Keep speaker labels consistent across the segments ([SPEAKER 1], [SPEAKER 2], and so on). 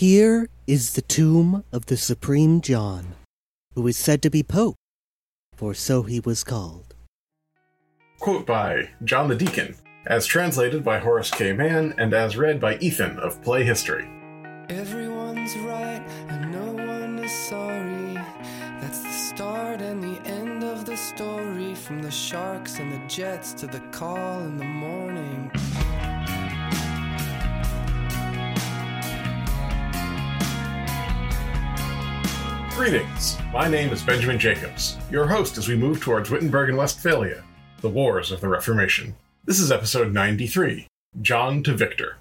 [SPEAKER 1] Here is the tomb of the Supreme John, who is said to be Pope, for so he was called.
[SPEAKER 2] Quote by John the Deacon, as translated by Horace K. Mann and as read by Ethan of Play History.
[SPEAKER 3] Everyone's right and no one is sorry. That's the start and the end of the story. From the sharks and the jets to the call in the morning.
[SPEAKER 2] Greetings. My name is Benjamin Jacobs, your host as we move towards Wittenberg and Westphalia, the wars of the Reformation. This is episode 93 John to Victor.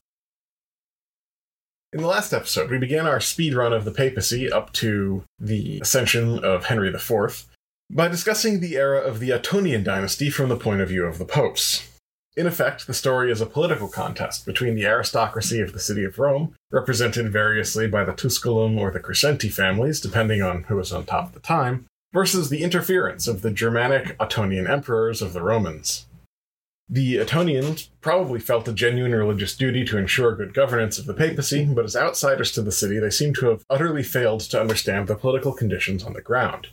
[SPEAKER 2] In the last episode, we began our speed run of the papacy up to the ascension of Henry IV by discussing the era of the Ottonian dynasty from the point of view of the popes. In effect, the story is a political contest between the aristocracy of the city of Rome, represented variously by the Tusculum or the Crescenti families, depending on who was on top at the time, versus the interference of the Germanic Ottonian emperors of the Romans. The Ottonians probably felt a genuine religious duty to ensure good governance of the papacy, but as outsiders to the city, they seem to have utterly failed to understand the political conditions on the ground.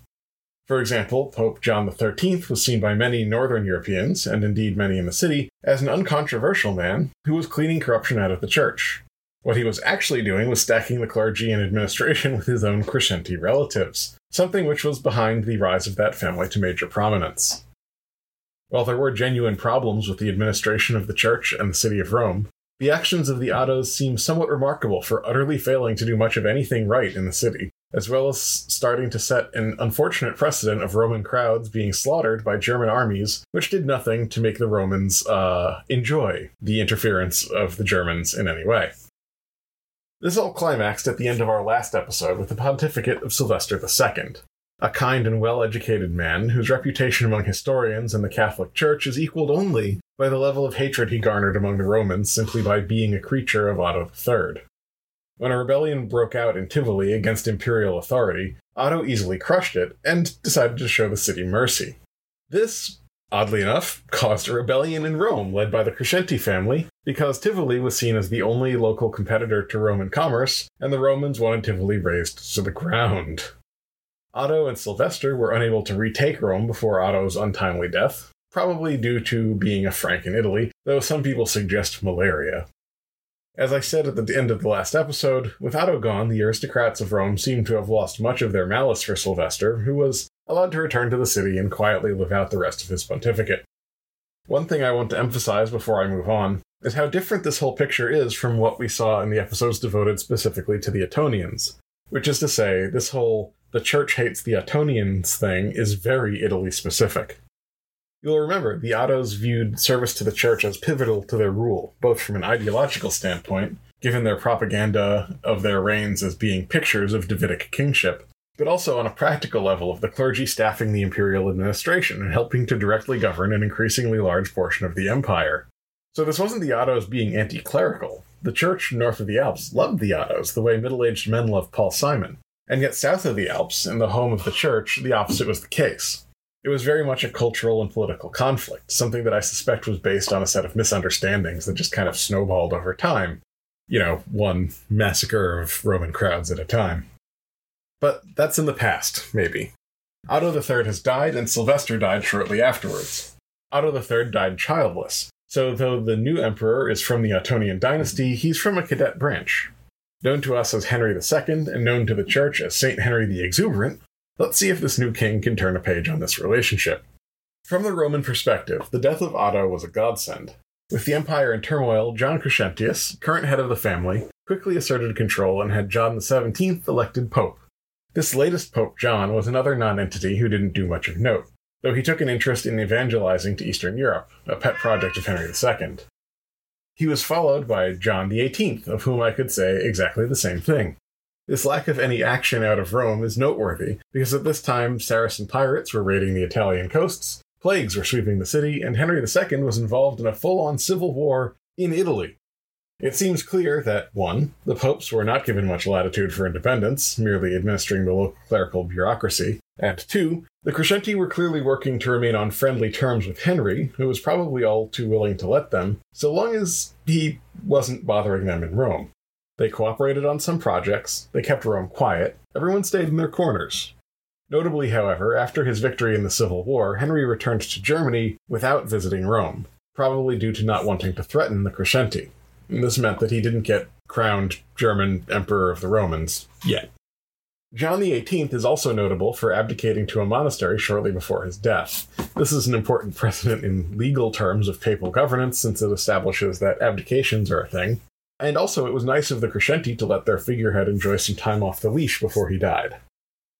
[SPEAKER 2] For example, Pope John XIII was seen by many Northern Europeans, and indeed many in the city, as an uncontroversial man who was cleaning corruption out of the church. What he was actually doing was stacking the clergy and administration with his own Crescenti relatives, something which was behind the rise of that family to major prominence. While there were genuine problems with the administration of the church and the city of Rome, the actions of the Ottos seem somewhat remarkable for utterly failing to do much of anything right in the city, as well as starting to set an unfortunate precedent of Roman crowds being slaughtered by German armies, which did nothing to make the Romans uh, enjoy the interference of the Germans in any way. This all climaxed at the end of our last episode with the pontificate of Sylvester II, a kind and well educated man whose reputation among historians and the Catholic Church is equaled only by the level of hatred he garnered among the Romans simply by being a creature of Otto III. When a rebellion broke out in Tivoli against imperial authority, Otto easily crushed it and decided to show the city mercy. This, oddly enough, caused a rebellion in Rome led by the Crescenti family because Tivoli was seen as the only local competitor to Roman commerce, and the Romans wanted Tivoli razed to the ground. Otto and Sylvester were unable to retake Rome before Otto's untimely death, probably due to being a Frank in Italy, though some people suggest malaria. As I said at the end of the last episode, with Otto gone, the aristocrats of Rome seem to have lost much of their malice for Sylvester, who was allowed to return to the city and quietly live out the rest of his pontificate. One thing I want to emphasize before I move on is how different this whole picture is from what we saw in the episodes devoted specifically to the Ottonians. Which is to say, this whole the church hates the Ottonians thing is very Italy specific. You'll remember the Ottos viewed service to the church as pivotal to their rule, both from an ideological standpoint, given their propaganda of their reigns as being pictures of Davidic kingship, but also on a practical level of the clergy staffing the imperial administration and helping to directly govern an increasingly large portion of the empire. So this wasn't the Ottos being anti clerical. The church north of the Alps loved the Ottos the way middle aged men love Paul Simon. And yet, south of the Alps, in the home of the church, the opposite was the case. It was very much a cultural and political conflict, something that I suspect was based on a set of misunderstandings that just kind of snowballed over time. You know, one massacre of Roman crowds at a time. But that's in the past, maybe. Otto III has died, and Sylvester died shortly afterwards. Otto III died childless, So, though the new emperor is from the Ottonian dynasty, he's from a cadet branch. Known to us as Henry II and known to the church as Saint Henry the Exuberant, let's see if this new king can turn a page on this relationship. From the Roman perspective, the death of Otto was a godsend. With the empire in turmoil, John Crescentius, current head of the family, quickly asserted control and had John XVII elected pope. This latest Pope John was another nonentity who didn't do much of note, though he took an interest in evangelizing to Eastern Europe, a pet project of Henry II. He was followed by John XVIII, of whom I could say exactly the same thing. This lack of any action out of Rome is noteworthy, because at this time Saracen pirates were raiding the Italian coasts, plagues were sweeping the city, and Henry II was involved in a full on civil war in Italy. It seems clear that 1. The popes were not given much latitude for independence, merely administering the local clerical bureaucracy, and 2. The Crescenti were clearly working to remain on friendly terms with Henry, who was probably all too willing to let them, so long as he wasn't bothering them in Rome. They cooperated on some projects, they kept Rome quiet, everyone stayed in their corners. Notably, however, after his victory in the Civil War, Henry returned to Germany without visiting Rome, probably due to not wanting to threaten the Crescenti. This meant that he didn't get crowned German Emperor of the Romans yet. John XVIII is also notable for abdicating to a monastery shortly before his death. This is an important precedent in legal terms of papal governance since it establishes that abdications are a thing. And also, it was nice of the Crescenti to let their figurehead enjoy some time off the leash before he died.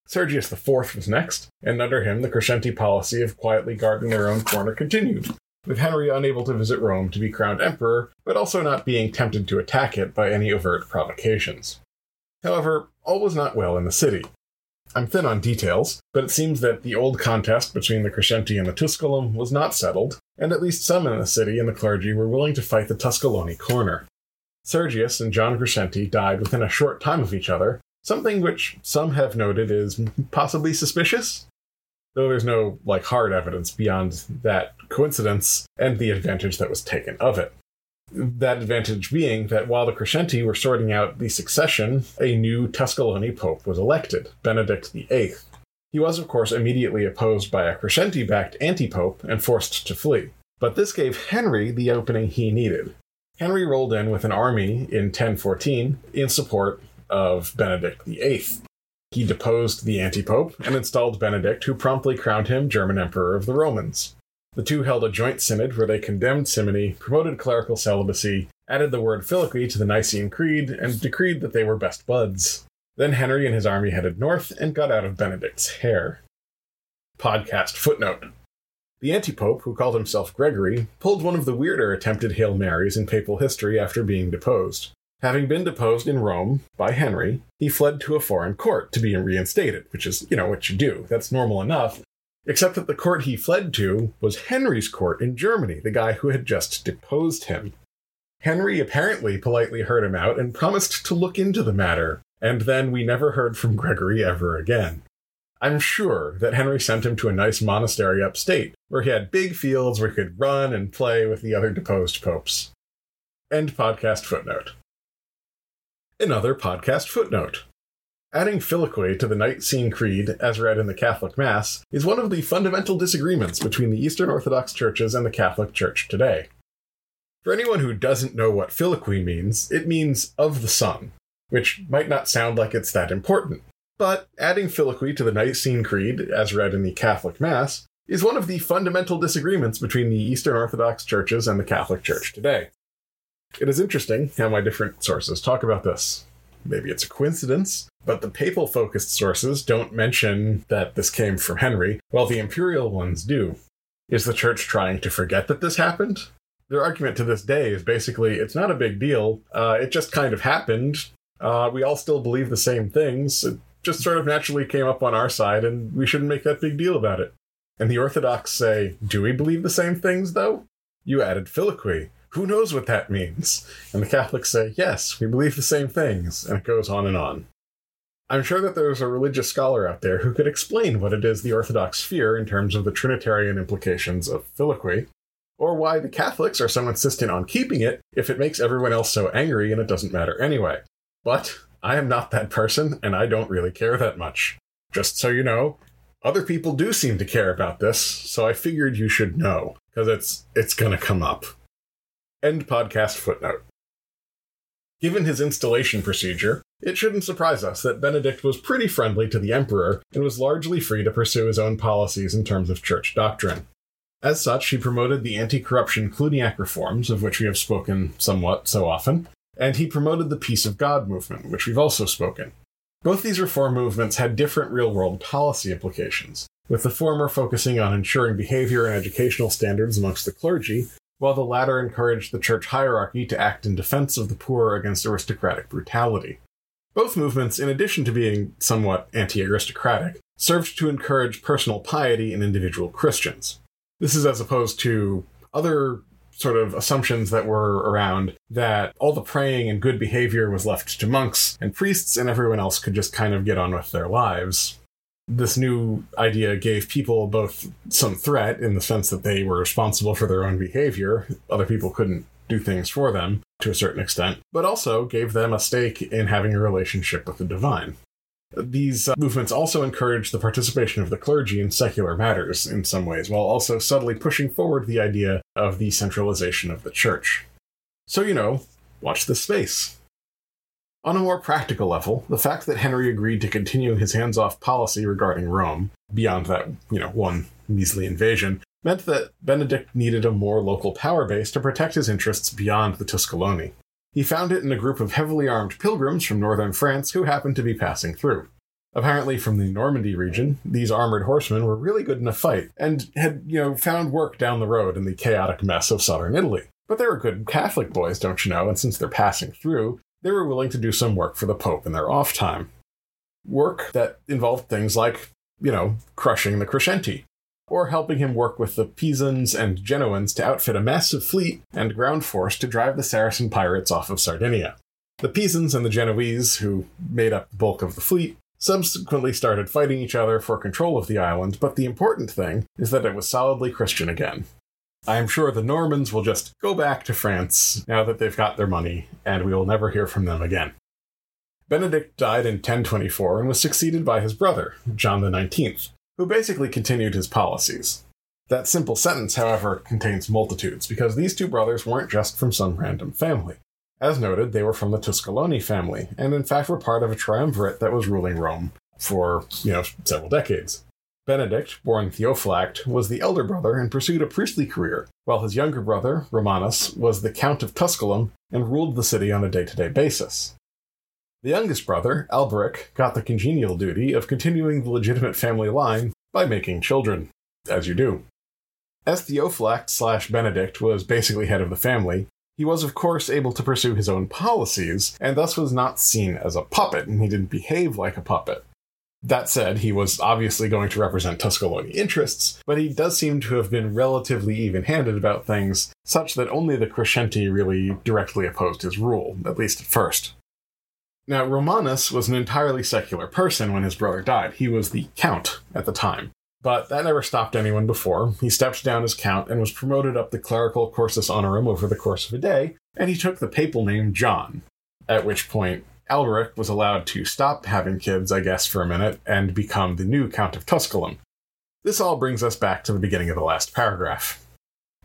[SPEAKER 2] Sergius IV was next, and under him the Crescenti policy of quietly guarding their own corner continued, with Henry unable to visit Rome to be crowned emperor, but also not being tempted to attack it by any overt provocations. However, all was not well in the city. I'm thin on details, but it seems that the old contest between the Crescenti and the Tusculum was not settled, and at least some in the city and the clergy were willing to fight the Tusculoni corner. Sergius and John Crescenti died within a short time of each other, something which some have noted is possibly suspicious though there's no like hard evidence beyond that coincidence and the advantage that was taken of it. That advantage being that while the Crescenti were sorting out the succession, a new Tusculani pope was elected, Benedict VIII. He was, of course, immediately opposed by a Crescenti backed anti pope and forced to flee. But this gave Henry the opening he needed. Henry rolled in with an army in 1014 in support of Benedict VIII, he deposed the anti pope and installed Benedict, who promptly crowned him German Emperor of the Romans. The two held a joint synod where they condemned simony, promoted clerical celibacy, added the word filioque to the Nicene Creed, and decreed that they were best buds. Then Henry and his army headed north and got out of Benedict's hair. Podcast footnote The anti pope, who called himself Gregory, pulled one of the weirder attempted Hail Marys in papal history after being deposed. Having been deposed in Rome by Henry, he fled to a foreign court to be reinstated, which is, you know, what you do. That's normal enough. Except that the court he fled to was Henry's court in Germany, the guy who had just deposed him. Henry apparently politely heard him out and promised to look into the matter, and then we never heard from Gregory ever again. I'm sure that Henry sent him to a nice monastery upstate, where he had big fields where he could run and play with the other deposed popes. End podcast footnote. Another podcast footnote. Adding filioque to the Nicene Creed, as read in the Catholic Mass, is one of the fundamental disagreements between the Eastern Orthodox churches and the Catholic Church today. For anyone who doesn't know what filioque means, it means of the Son, which might not sound like it's that important. But adding filioque to the Nicene Creed, as read in the Catholic Mass, is one of the fundamental disagreements between the Eastern Orthodox churches and the Catholic Church today. It is interesting how my different sources talk about this. Maybe it's a coincidence, but the papal focused sources don't mention that this came from Henry, while the imperial ones do. Is the church trying to forget that this happened? Their argument to this day is basically it's not a big deal. Uh, it just kind of happened. Uh, we all still believe the same things. It just sort of naturally came up on our side, and we shouldn't make that big deal about it. And the Orthodox say, Do we believe the same things, though? You added filioque. Who knows what that means? And the Catholics say, yes, we believe the same things, and it goes on and on. I'm sure that there's a religious scholar out there who could explain what it is the Orthodox fear in terms of the Trinitarian implications of filioque, or why the Catholics are so insistent on keeping it if it makes everyone else so angry and it doesn't matter anyway. But I am not that person, and I don't really care that much. Just so you know, other people do seem to care about this, so I figured you should know, because it's it's gonna come up. End podcast footnote. Given his installation procedure, it shouldn't surprise us that Benedict was pretty friendly to the emperor and was largely free to pursue his own policies in terms of church doctrine. As such, he promoted the anti corruption Cluniac reforms, of which we have spoken somewhat so often, and he promoted the Peace of God movement, which we've also spoken. Both these reform movements had different real world policy implications, with the former focusing on ensuring behavior and educational standards amongst the clergy, while the latter encouraged the church hierarchy to act in defense of the poor against aristocratic brutality. Both movements, in addition to being somewhat anti aristocratic, served to encourage personal piety in individual Christians. This is as opposed to other sort of assumptions that were around that all the praying and good behavior was left to monks and priests and everyone else could just kind of get on with their lives. This new idea gave people both some threat in the sense that they were responsible for their own behavior. Other people couldn't do things for them to a certain extent, but also gave them a stake in having a relationship with the divine. These uh, movements also encouraged the participation of the clergy in secular matters in some ways, while also subtly pushing forward the idea of the centralization of the church. So, you know, watch this space. On a more practical level, the fact that Henry agreed to continue his hands off policy regarding Rome, beyond that, you know, one measly invasion, meant that Benedict needed a more local power base to protect his interests beyond the Tusculani. He found it in a group of heavily armed pilgrims from northern France who happened to be passing through. Apparently, from the Normandy region, these armored horsemen were really good in a fight and had, you know, found work down the road in the chaotic mess of southern Italy. But they were good Catholic boys, don't you know, and since they're passing through, they were willing to do some work for the Pope in their off time. Work that involved things like, you know, crushing the Crescenti, or helping him work with the Pisans and Genoans to outfit a massive fleet and ground force to drive the Saracen pirates off of Sardinia. The Pisans and the Genoese, who made up the bulk of the fleet, subsequently started fighting each other for control of the island, but the important thing is that it was solidly Christian again. I am sure the Normans will just go back to France now that they've got their money, and we will never hear from them again. Benedict died in 1024 and was succeeded by his brother, John XIX, who basically continued his policies. That simple sentence, however, contains multitudes, because these two brothers weren't just from some random family. As noted, they were from the Tusculani family, and in fact were part of a triumvirate that was ruling Rome for, you know, several decades. Benedict, born Theophylact, was the elder brother and pursued a priestly career, while his younger brother, Romanus, was the Count of Tusculum and ruled the city on a day to day basis. The youngest brother, Alberic, got the congenial duty of continuing the legitimate family line by making children, as you do. As Theophylact slash Benedict was basically head of the family, he was of course able to pursue his own policies, and thus was not seen as a puppet, and he didn't behave like a puppet. That said, he was obviously going to represent Tusculani interests, but he does seem to have been relatively even handed about things, such that only the Crescenti really directly opposed his rule, at least at first. Now, Romanus was an entirely secular person when his brother died. He was the count at the time. But that never stopped anyone before. He stepped down as count and was promoted up the clerical cursus honorum over the course of a day, and he took the papal name John. At which point, Alberic was allowed to stop having kids, I guess, for a minute, and become the new Count of Tusculum. This all brings us back to the beginning of the last paragraph.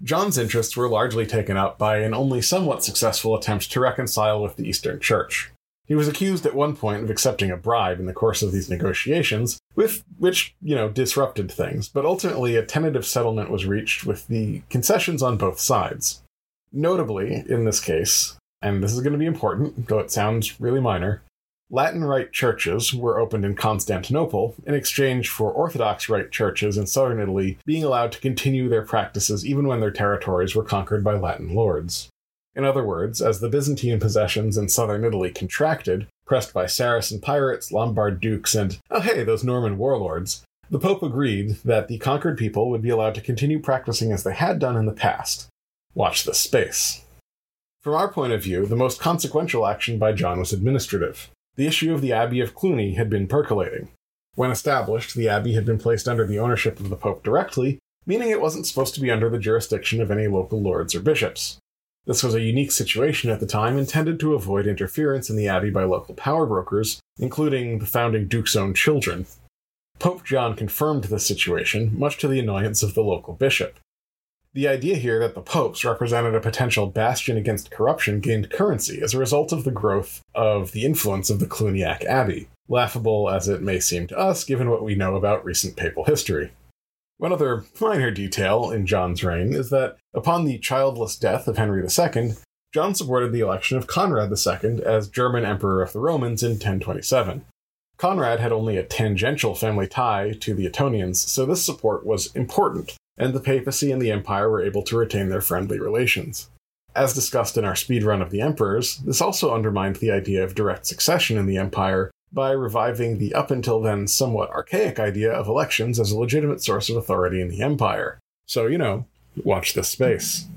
[SPEAKER 2] John's interests were largely taken up by an only somewhat successful attempt to reconcile with the Eastern Church. He was accused at one point of accepting a bribe in the course of these negotiations, with which, you know, disrupted things, but ultimately a tentative settlement was reached with the concessions on both sides. Notably, in this case, and this is going to be important, though it sounds really minor, Latin Rite churches were opened in Constantinople in exchange for Orthodox Rite churches in southern Italy being allowed to continue their practices even when their territories were conquered by Latin lords. In other words, as the Byzantine possessions in southern Italy contracted, pressed by Saracen pirates, Lombard dukes, and, oh hey, those Norman warlords, the Pope agreed that the conquered people would be allowed to continue practicing as they had done in the past. Watch this space. From our point of view, the most consequential action by John was administrative. The issue of the Abbey of Cluny had been percolating. When established, the abbey had been placed under the ownership of the Pope directly, meaning it wasn't supposed to be under the jurisdiction of any local lords or bishops. This was a unique situation at the time intended to avoid interference in the abbey by local power brokers, including the founding duke's own children. Pope John confirmed this situation, much to the annoyance of the local bishop. The idea here that the popes represented a potential bastion against corruption gained currency as a result of the growth of the influence of the Cluniac Abbey, laughable as it may seem to us given what we know about recent papal history. One other minor detail in John's reign is that upon the childless death of Henry II, John supported the election of Conrad II as German Emperor of the Romans in 1027. Conrad had only a tangential family tie to the Ottonians, so this support was important and the papacy and the empire were able to retain their friendly relations. As discussed in our speedrun of the emperors, this also undermined the idea of direct succession in the empire by reviving the up until then somewhat archaic idea of elections as a legitimate source of authority in the empire. So, you know, watch this space.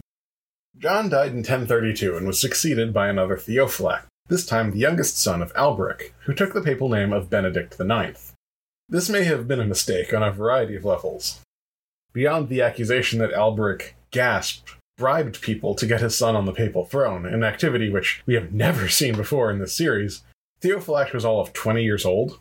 [SPEAKER 2] John died in 1032 and was succeeded by another Theophylact, this time the youngest son of Alberic, who took the papal name of Benedict IX. This may have been a mistake on a variety of levels. Beyond the accusation that Alberic gasped, bribed people to get his son on the papal throne, an activity which we have never seen before in this series, Theophylact was all of 20 years old.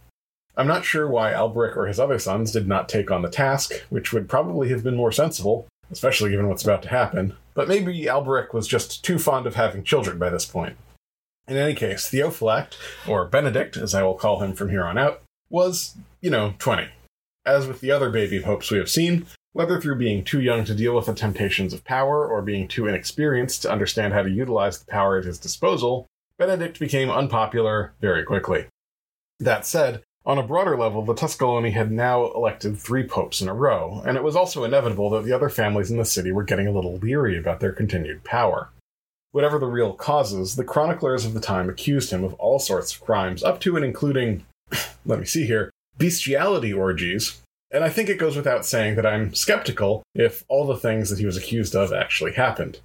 [SPEAKER 2] I'm not sure why Alberic or his other sons did not take on the task, which would probably have been more sensible, especially given what's about to happen, but maybe Alberic was just too fond of having children by this point. In any case, Theophylact, or Benedict, as I will call him from here on out, was, you know, 20. As with the other baby popes we have seen, whether through being too young to deal with the temptations of power or being too inexperienced to understand how to utilize the power at his disposal, Benedict became unpopular very quickly. That said, on a broader level, the Tusculani had now elected three popes in a row, and it was also inevitable that the other families in the city were getting a little leery about their continued power. Whatever the real causes, the chroniclers of the time accused him of all sorts of crimes, up to and including, let me see here, bestiality orgies, and I think it goes without saying that I'm skeptical if all the things that he was accused of actually happened.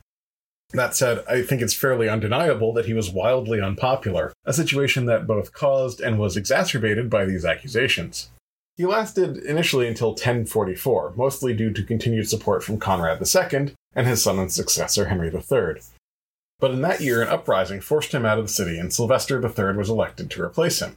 [SPEAKER 2] That said, I think it's fairly undeniable that he was wildly unpopular, a situation that both caused and was exacerbated by these accusations. He lasted initially until 1044, mostly due to continued support from Conrad II and his son and successor Henry III. But in that year, an uprising forced him out of the city, and Sylvester III was elected to replace him.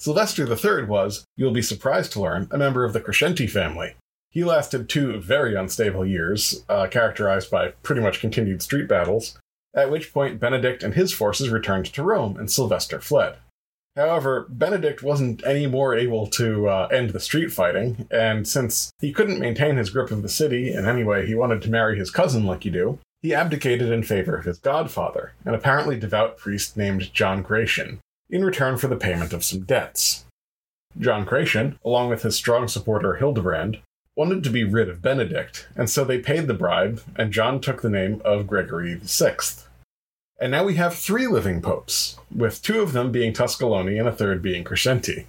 [SPEAKER 2] Sylvester III was, you'll be surprised to learn, a member of the Crescenti family. He lasted two very unstable years, uh, characterized by pretty much continued street battles, at which point Benedict and his forces returned to Rome and Sylvester fled. However, Benedict wasn't any more able to uh, end the street fighting, and since he couldn't maintain his grip of the city in any way he wanted to marry his cousin like you do, he abdicated in favor of his godfather, an apparently devout priest named John Gratian, in return for the payment of some debts. John Gratian, along with his strong supporter Hildebrand, wanted to be rid of Benedict, and so they paid the bribe, and John took the name of Gregory VI. And now we have three living popes, with two of them being Tusculani and a third being Crescenti.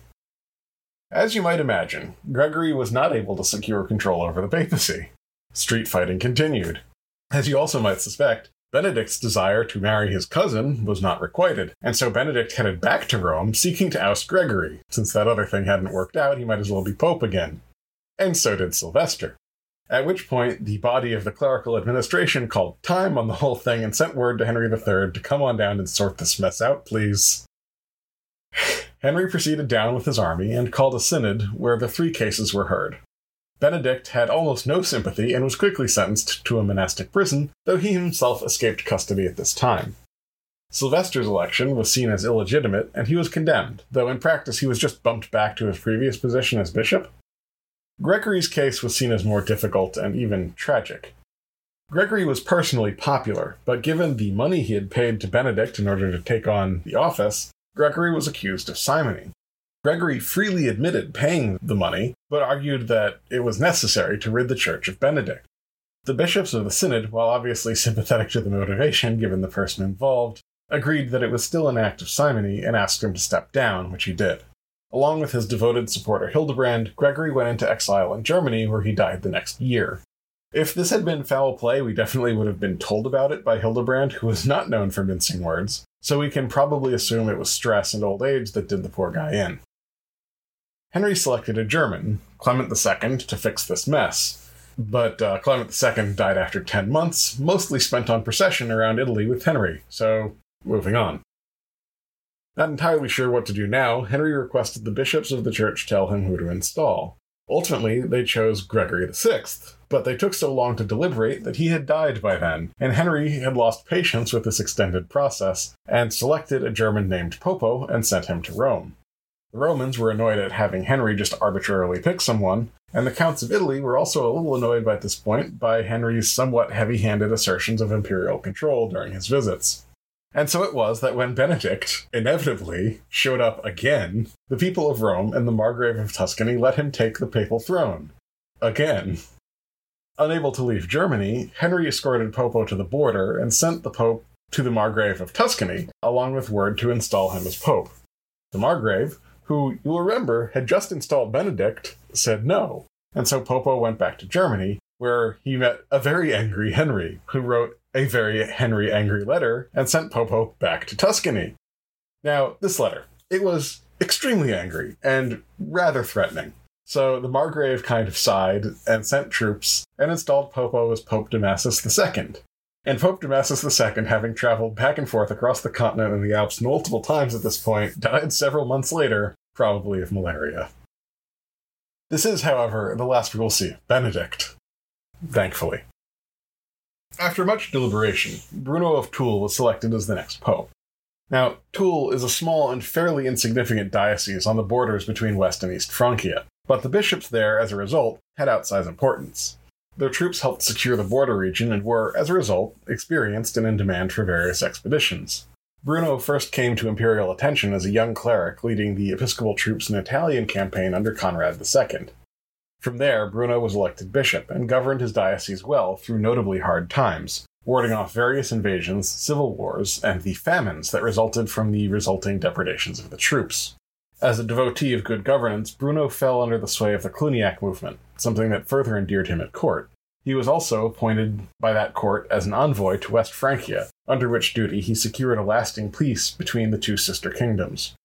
[SPEAKER 2] As you might imagine, Gregory was not able to secure control over the papacy. Street fighting continued. As you also might suspect, Benedict's desire to marry his cousin was not requited, and so Benedict headed back to Rome seeking to oust Gregory. Since that other thing hadn't worked out, he might as well be pope again. And so did Sylvester. At which point, the body of the clerical administration called time on the whole thing and sent word to Henry III to come on down and sort this mess out, please. Henry proceeded down with his army and called a synod where the three cases were heard. Benedict had almost no sympathy and was quickly sentenced to a monastic prison, though he himself escaped custody at this time. Sylvester's election was seen as illegitimate, and he was condemned, though in practice he was just bumped back to his previous position as bishop. Gregory's case was seen as more difficult and even tragic. Gregory was personally popular, but given the money he had paid to Benedict in order to take on the office, Gregory was accused of simony. Gregory freely admitted paying the money, but argued that it was necessary to rid the church of Benedict. The bishops of the synod, while obviously sympathetic to the motivation given the person involved, agreed that it was still an act of simony and asked him to step down, which he did. Along with his devoted supporter Hildebrand, Gregory went into exile in Germany, where he died the next year. If this had been foul play, we definitely would have been told about it by Hildebrand, who was not known for mincing words, so we can probably assume it was stress and old age that did the poor guy in. Henry selected a German, Clement II, to fix this mess. But uh, Clement II died after 10 months, mostly spent on procession around Italy with Henry, so moving on. Not entirely sure what to do now, Henry requested the bishops of the church tell him who to install. Ultimately, they chose Gregory VI, but they took so long to deliberate that he had died by then, and Henry had lost patience with this extended process and selected a German named Popo and sent him to Rome. The Romans were annoyed at having Henry just arbitrarily pick someone, and the counts of Italy were also a little annoyed by this point by Henry's somewhat heavy handed assertions of imperial control during his visits. And so it was that when Benedict inevitably showed up again, the people of Rome and the Margrave of Tuscany let him take the papal throne. Again. Unable to leave Germany, Henry escorted Popo to the border and sent the Pope to the Margrave of Tuscany, along with word to install him as Pope. The Margrave, who you'll remember had just installed Benedict, said no. And so Popo went back to Germany, where he met a very angry Henry, who wrote a very Henry angry letter and sent Popo back to Tuscany. Now, this letter, it was extremely angry and rather threatening. So the Margrave kind of sighed and sent troops and installed Popo as Pope Damasus II. And Pope Damasus II, having traveled back and forth across the continent and the Alps multiple times at this point, died several months later probably of malaria. This is, however, the last we will see Benedict. Thankfully. After much deliberation, Bruno of Toul was selected as the next pope. Now, Toul is a small and fairly insignificant diocese on the borders between West and East Francia, but the bishops there, as a result, had outsized importance. Their troops helped secure the border region and were, as a result, experienced and in demand for various expeditions. Bruno first came to imperial attention as a young cleric leading the episcopal troops in Italian campaign under Conrad II. From there, Bruno was elected bishop and governed his diocese well through notably hard times, warding off various invasions, civil wars, and the famines that resulted from the resulting depredations of the troops. As a devotee of good governance, Bruno fell under the sway of the Cluniac movement, something that further endeared him at court. He was also appointed by that court as an envoy to West Francia, under which duty he secured a lasting peace between the two sister kingdoms.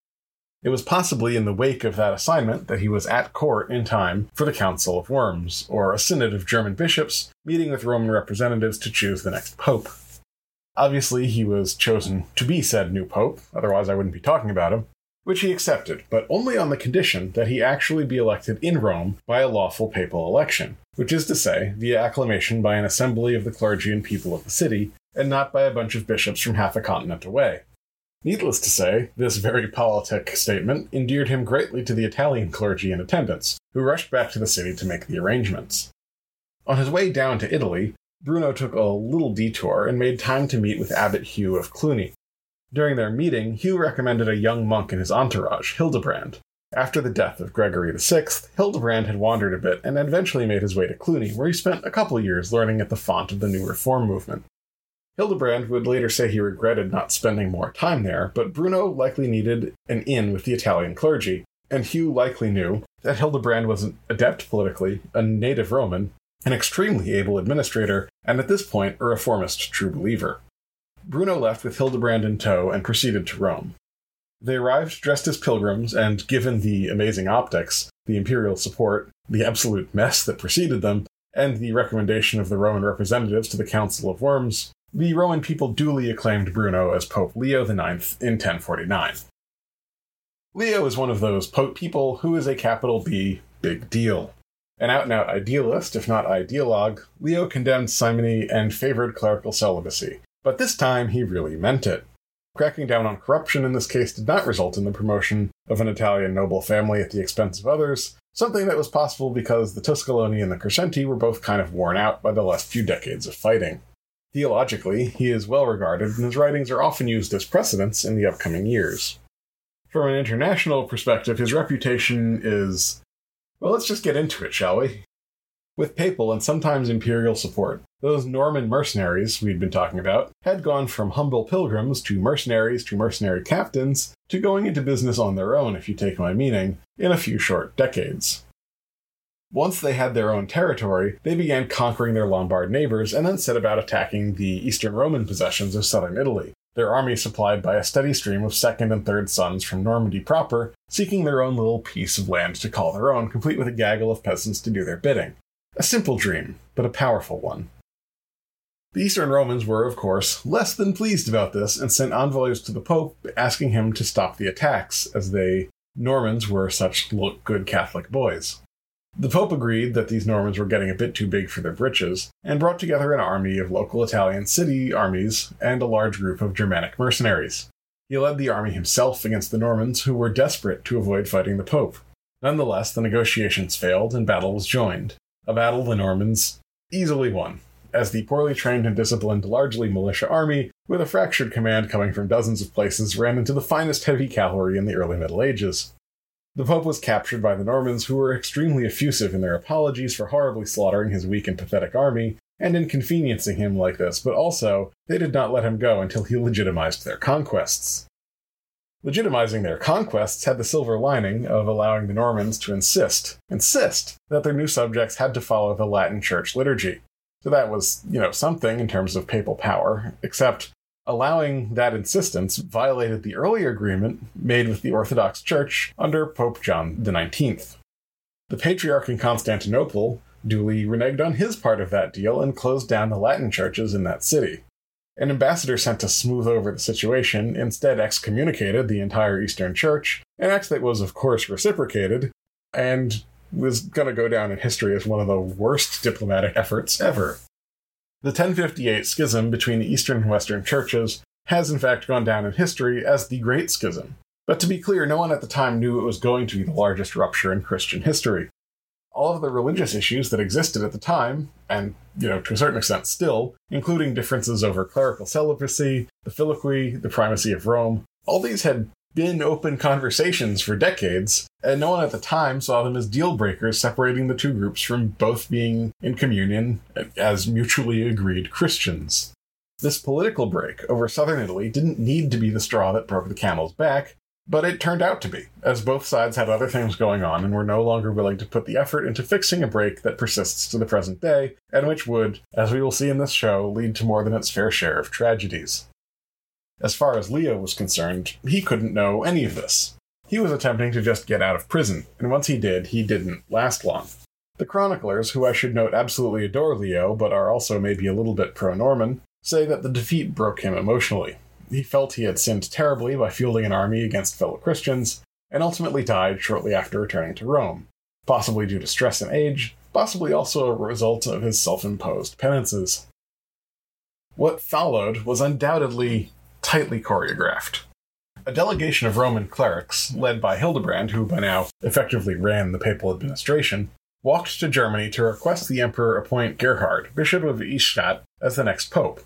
[SPEAKER 2] It was possibly in the wake of that assignment that he was at court in time for the Council of Worms, or a synod of German bishops meeting with Roman representatives to choose the next pope. Obviously, he was chosen to be said new pope, otherwise, I wouldn't be talking about him, which he accepted, but only on the condition that he actually be elected in Rome by a lawful papal election, which is to say, via acclamation by an assembly of the clergy and people of the city, and not by a bunch of bishops from half a continent away. Needless to say, this very politic statement endeared him greatly to the Italian clergy in attendance, who rushed back to the city to make the arrangements. On his way down to Italy, Bruno took a little detour and made time to meet with Abbot Hugh of Cluny, during their meeting, Hugh recommended a young monk in his entourage, Hildebrand. After the death of Gregory VI, Hildebrand had wandered a bit and eventually made his way to Cluny, where he spent a couple of years learning at the font of the new reform movement. Hildebrand would later say he regretted not spending more time there, but Bruno likely needed an in with the Italian clergy, and Hugh likely knew that Hildebrand was an adept politically, a native Roman, an extremely able administrator, and at this point a reformist true believer. Bruno left with Hildebrand in tow and proceeded to Rome. They arrived dressed as pilgrims, and given the amazing optics, the imperial support, the absolute mess that preceded them, and the recommendation of the Roman representatives to the Council of Worms, the Roman people duly acclaimed Bruno as Pope Leo IX in 1049. Leo is one of those Pope people who is a capital B big deal. An out and out idealist, if not ideologue, Leo condemned simony and favored clerical celibacy, but this time he really meant it. Cracking down on corruption in this case did not result in the promotion of an Italian noble family at the expense of others, something that was possible because the Tuscolani and the Crescenti were both kind of worn out by the last few decades of fighting. Theologically, he is well regarded, and his writings are often used as precedents in the upcoming years. From an international perspective, his reputation is. Well, let's just get into it, shall we? With papal and sometimes imperial support, those Norman mercenaries we'd been talking about had gone from humble pilgrims to mercenaries to mercenary captains to going into business on their own, if you take my meaning, in a few short decades. Once they had their own territory, they began conquering their Lombard neighbors and then set about attacking the Eastern Roman possessions of southern Italy, their army supplied by a steady stream of second and third sons from Normandy proper, seeking their own little piece of land to call their own, complete with a gaggle of peasants to do their bidding. A simple dream, but a powerful one. The Eastern Romans were, of course, less than pleased about this and sent envoys to the Pope asking him to stop the attacks, as they, Normans, were such good Catholic boys. The Pope agreed that these Normans were getting a bit too big for their britches, and brought together an army of local Italian city armies and a large group of Germanic mercenaries. He led the army himself against the Normans, who were desperate to avoid fighting the Pope. Nonetheless, the negotiations failed and battle was joined. A battle the Normans easily won, as the poorly trained and disciplined, largely militia army, with a fractured command coming from dozens of places, ran into the finest heavy cavalry in the early Middle Ages. The Pope was captured by the Normans, who were extremely effusive in their apologies for horribly slaughtering his weak and pathetic army, and inconveniencing him like this, but also, they did not let him go until he legitimized their conquests. Legitimizing their conquests had the silver lining of allowing the Normans to insist, insist, that their new subjects had to follow the Latin Church liturgy. So that was, you know, something in terms of papal power, except allowing that insistence violated the earlier agreement made with the Orthodox Church under Pope John XIX. The Patriarch in Constantinople duly reneged on his part of that deal and closed down the Latin churches in that city. An ambassador sent to smooth over the situation instead excommunicated the entire Eastern Church, an act that was, of course, reciprocated, and was going to go down in history as one of the worst diplomatic efforts ever. The 1058 schism between the Eastern and Western churches has in fact gone down in history as the Great Schism. But to be clear, no one at the time knew it was going to be the largest rupture in Christian history all of the religious issues that existed at the time, and, you know, to a certain extent still, including differences over clerical celibacy, the filioque, the primacy of Rome, all these had been open conversations for decades, and no one at the time saw them as deal breakers separating the two groups from both being in communion as mutually agreed Christians. This political break over southern Italy didn't need to be the straw that broke the camel's back, but it turned out to be, as both sides had other things going on and were no longer willing to put the effort into fixing a break that persists to the present day, and which would, as we will see in this show, lead to more than its fair share of tragedies. As far as Leo was concerned, he couldn't know any of this. He was attempting to just get out of prison, and once he did, he didn't last long. The chroniclers, who I should note absolutely adore Leo, but are also maybe a little bit pro Norman, say that the defeat broke him emotionally, he felt he had sinned terribly by fielding an army against fellow Christians, and ultimately died shortly after returning to Rome, possibly due to stress and age, possibly also a result of his self imposed penances. What followed was undoubtedly tightly choreographed. A delegation of Roman clerics, led by Hildebrand, who by now effectively ran the papal administration, walked to Germany to request the emperor appoint Gerhard, Bishop of Eichstätt, as the next pope.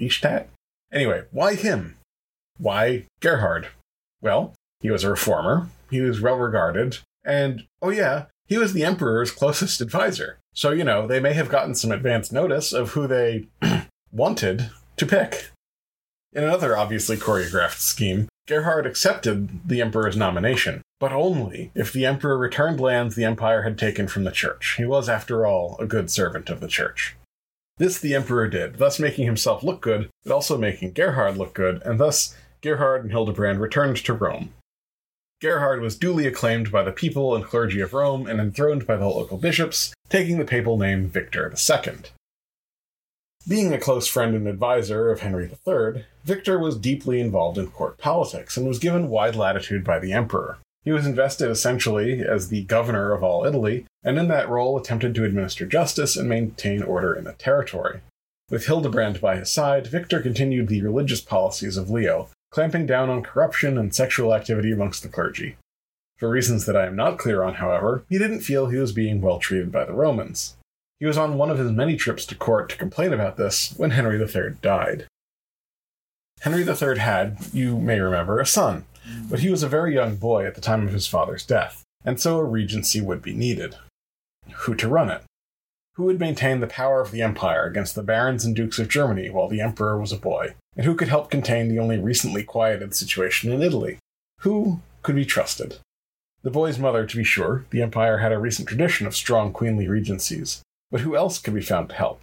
[SPEAKER 2] Eichstätt? Anyway, why him? Why Gerhard? Well, he was a reformer, he was well regarded, and oh yeah, he was the emperor's closest advisor. So, you know, they may have gotten some advance notice of who they wanted to pick. In another obviously choreographed scheme, Gerhard accepted the emperor's nomination, but only if the emperor returned lands the empire had taken from the church. He was, after all, a good servant of the church. This the Emperor did, thus making himself look good, but also making Gerhard look good, and thus Gerhard and Hildebrand returned to Rome. Gerhard was duly acclaimed by the people and clergy of Rome and enthroned by the local bishops, taking the papal name Victor II. Being a close friend and advisor of Henry III, Victor was deeply involved in court politics and was given wide latitude by the emperor. He was invested essentially as the governor of all Italy, and in that role attempted to administer justice and maintain order in the territory. With Hildebrand by his side, Victor continued the religious policies of Leo, clamping down on corruption and sexual activity amongst the clergy. For reasons that I am not clear on, however, he didn't feel he was being well treated by the Romans. He was on one of his many trips to court to complain about this when Henry III died. Henry III had, you may remember, a son, but he was a very young boy at the time of his father's death, and so a regency would be needed. Who to run it? Who would maintain the power of the empire against the barons and dukes of Germany while the emperor was a boy? And who could help contain the only recently quieted situation in Italy? Who could be trusted? The boy's mother, to be sure, the empire had a recent tradition of strong queenly regencies. But who else could be found to help?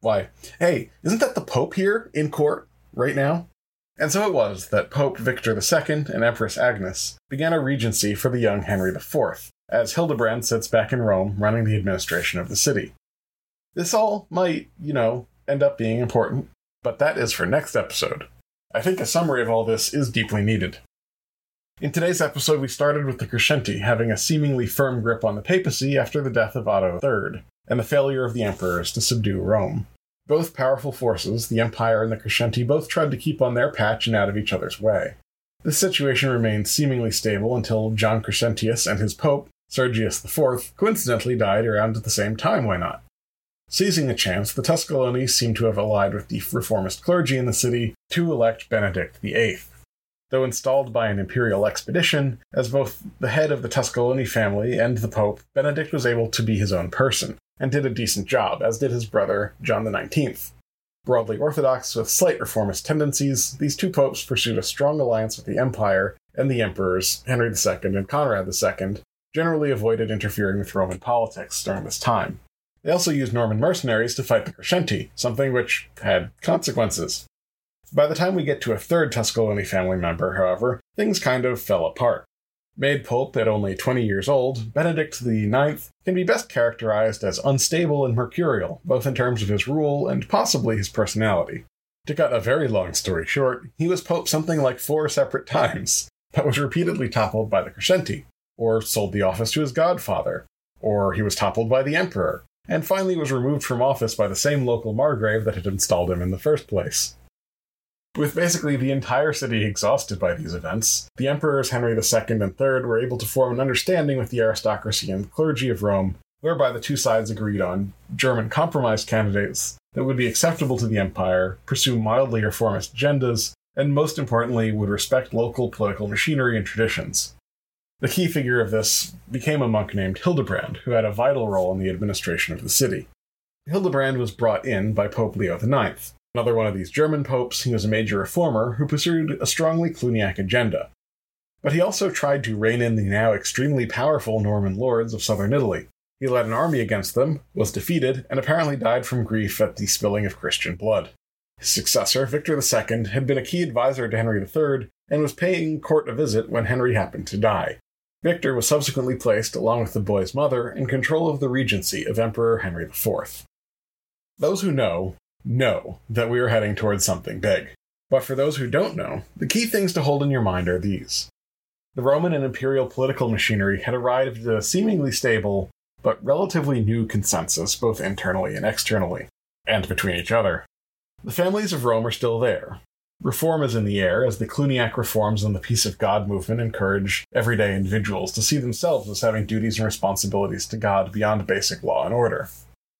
[SPEAKER 2] Why, hey, isn't that the Pope here in court right now? And so it was that Pope Victor II and Empress Agnes began a regency for the young Henry IV, as Hildebrand sits back in Rome running the administration of the city. This all might, you know, end up being important, but that is for next episode. I think a summary of all this is deeply needed. In today's episode, we started with the Crescenti having a seemingly firm grip on the papacy after the death of Otto III, and the failure of the emperors to subdue Rome. Both powerful forces, the Empire and the Crescenti, both tried to keep on their patch and out of each other's way. This situation remained seemingly stable until John Crescentius and his pope, Sergius IV, coincidentally died around at the same time, why not? Seizing the chance, the Tusculani seem to have allied with the reformist clergy in the city to elect Benedict VIII. Though installed by an imperial expedition, as both the head of the Tusculani family and the Pope, Benedict was able to be his own person, and did a decent job, as did his brother, John XIX. Broadly orthodox with slight reformist tendencies, these two popes pursued a strong alliance with the Empire, and the emperors, Henry II and Conrad II, generally avoided interfering with Roman politics during this time. They also used Norman mercenaries to fight the Crescenti, something which had consequences. By the time we get to a third Tusculani family member, however, things kind of fell apart. Made Pope at only 20 years old, Benedict IX can be best characterized as unstable and mercurial, both in terms of his rule and possibly his personality. To cut a very long story short, he was Pope something like four separate times, but was repeatedly toppled by the Crescenti, or sold the office to his godfather, or he was toppled by the Emperor, and finally was removed from office by the same local Margrave that had installed him in the first place. With basically the entire city exhausted by these events, the emperors Henry II and III were able to form an understanding with the aristocracy and clergy of Rome, whereby the two sides agreed on German compromise candidates that would be acceptable to the empire, pursue mildly reformist agendas, and most importantly, would respect local political machinery and traditions. The key figure of this became a monk named Hildebrand, who had a vital role in the administration of the city. Hildebrand was brought in by Pope Leo IX, Another one of these German popes, he was a major reformer who pursued a strongly Cluniac agenda. But he also tried to rein in the now extremely powerful Norman lords of southern Italy. He led an army against them, was defeated, and apparently died from grief at the spilling of Christian blood. His successor, Victor II, had been a key advisor to Henry III and was paying court a visit when Henry happened to die. Victor was subsequently placed, along with the boy's mother, in control of the regency of Emperor Henry IV. Those who know know that we are heading towards something big. But for those who don't know, the key things to hold in your mind are these. The Roman and imperial political machinery had arrived at a seemingly stable, but relatively new consensus, both internally and externally, and between each other. The families of Rome are still there. Reform is in the air as the Cluniac reforms and the Peace of God movement encourage everyday individuals to see themselves as having duties and responsibilities to God beyond basic law and order.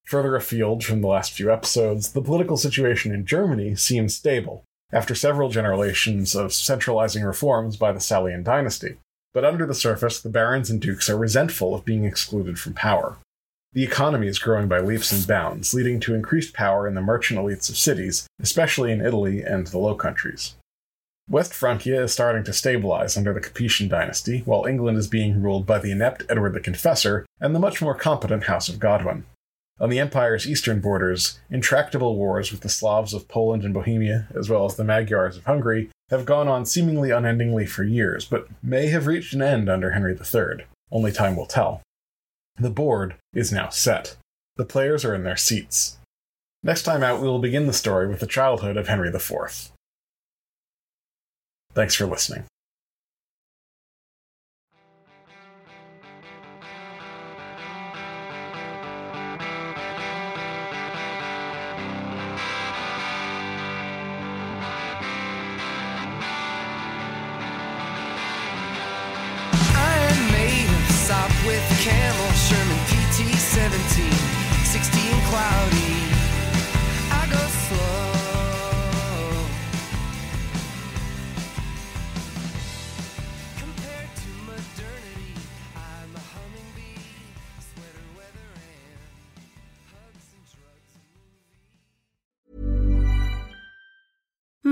[SPEAKER 2] Further afield from the last few episodes, the political situation in Germany seems stable, after several generations of centralizing reforms by the Salian dynasty. But under the surface, the barons and dukes are resentful of being excluded from power. The economy is growing by leaps and bounds, leading to increased power in the merchant elites of cities, especially in Italy and the Low Countries. West Francia is starting to stabilize under the Capetian dynasty, while England is being ruled by the inept Edward the Confessor and the much more competent House of Godwin. On the empire's eastern borders, intractable wars with the Slavs of Poland and Bohemia, as well as the Magyars of Hungary, have gone on seemingly unendingly for years, but may have reached an end under Henry III. Only time will tell. The board is now set. The players are in their seats. Next time out, we will begin the story with the childhood of Henry IV. Thanks for listening.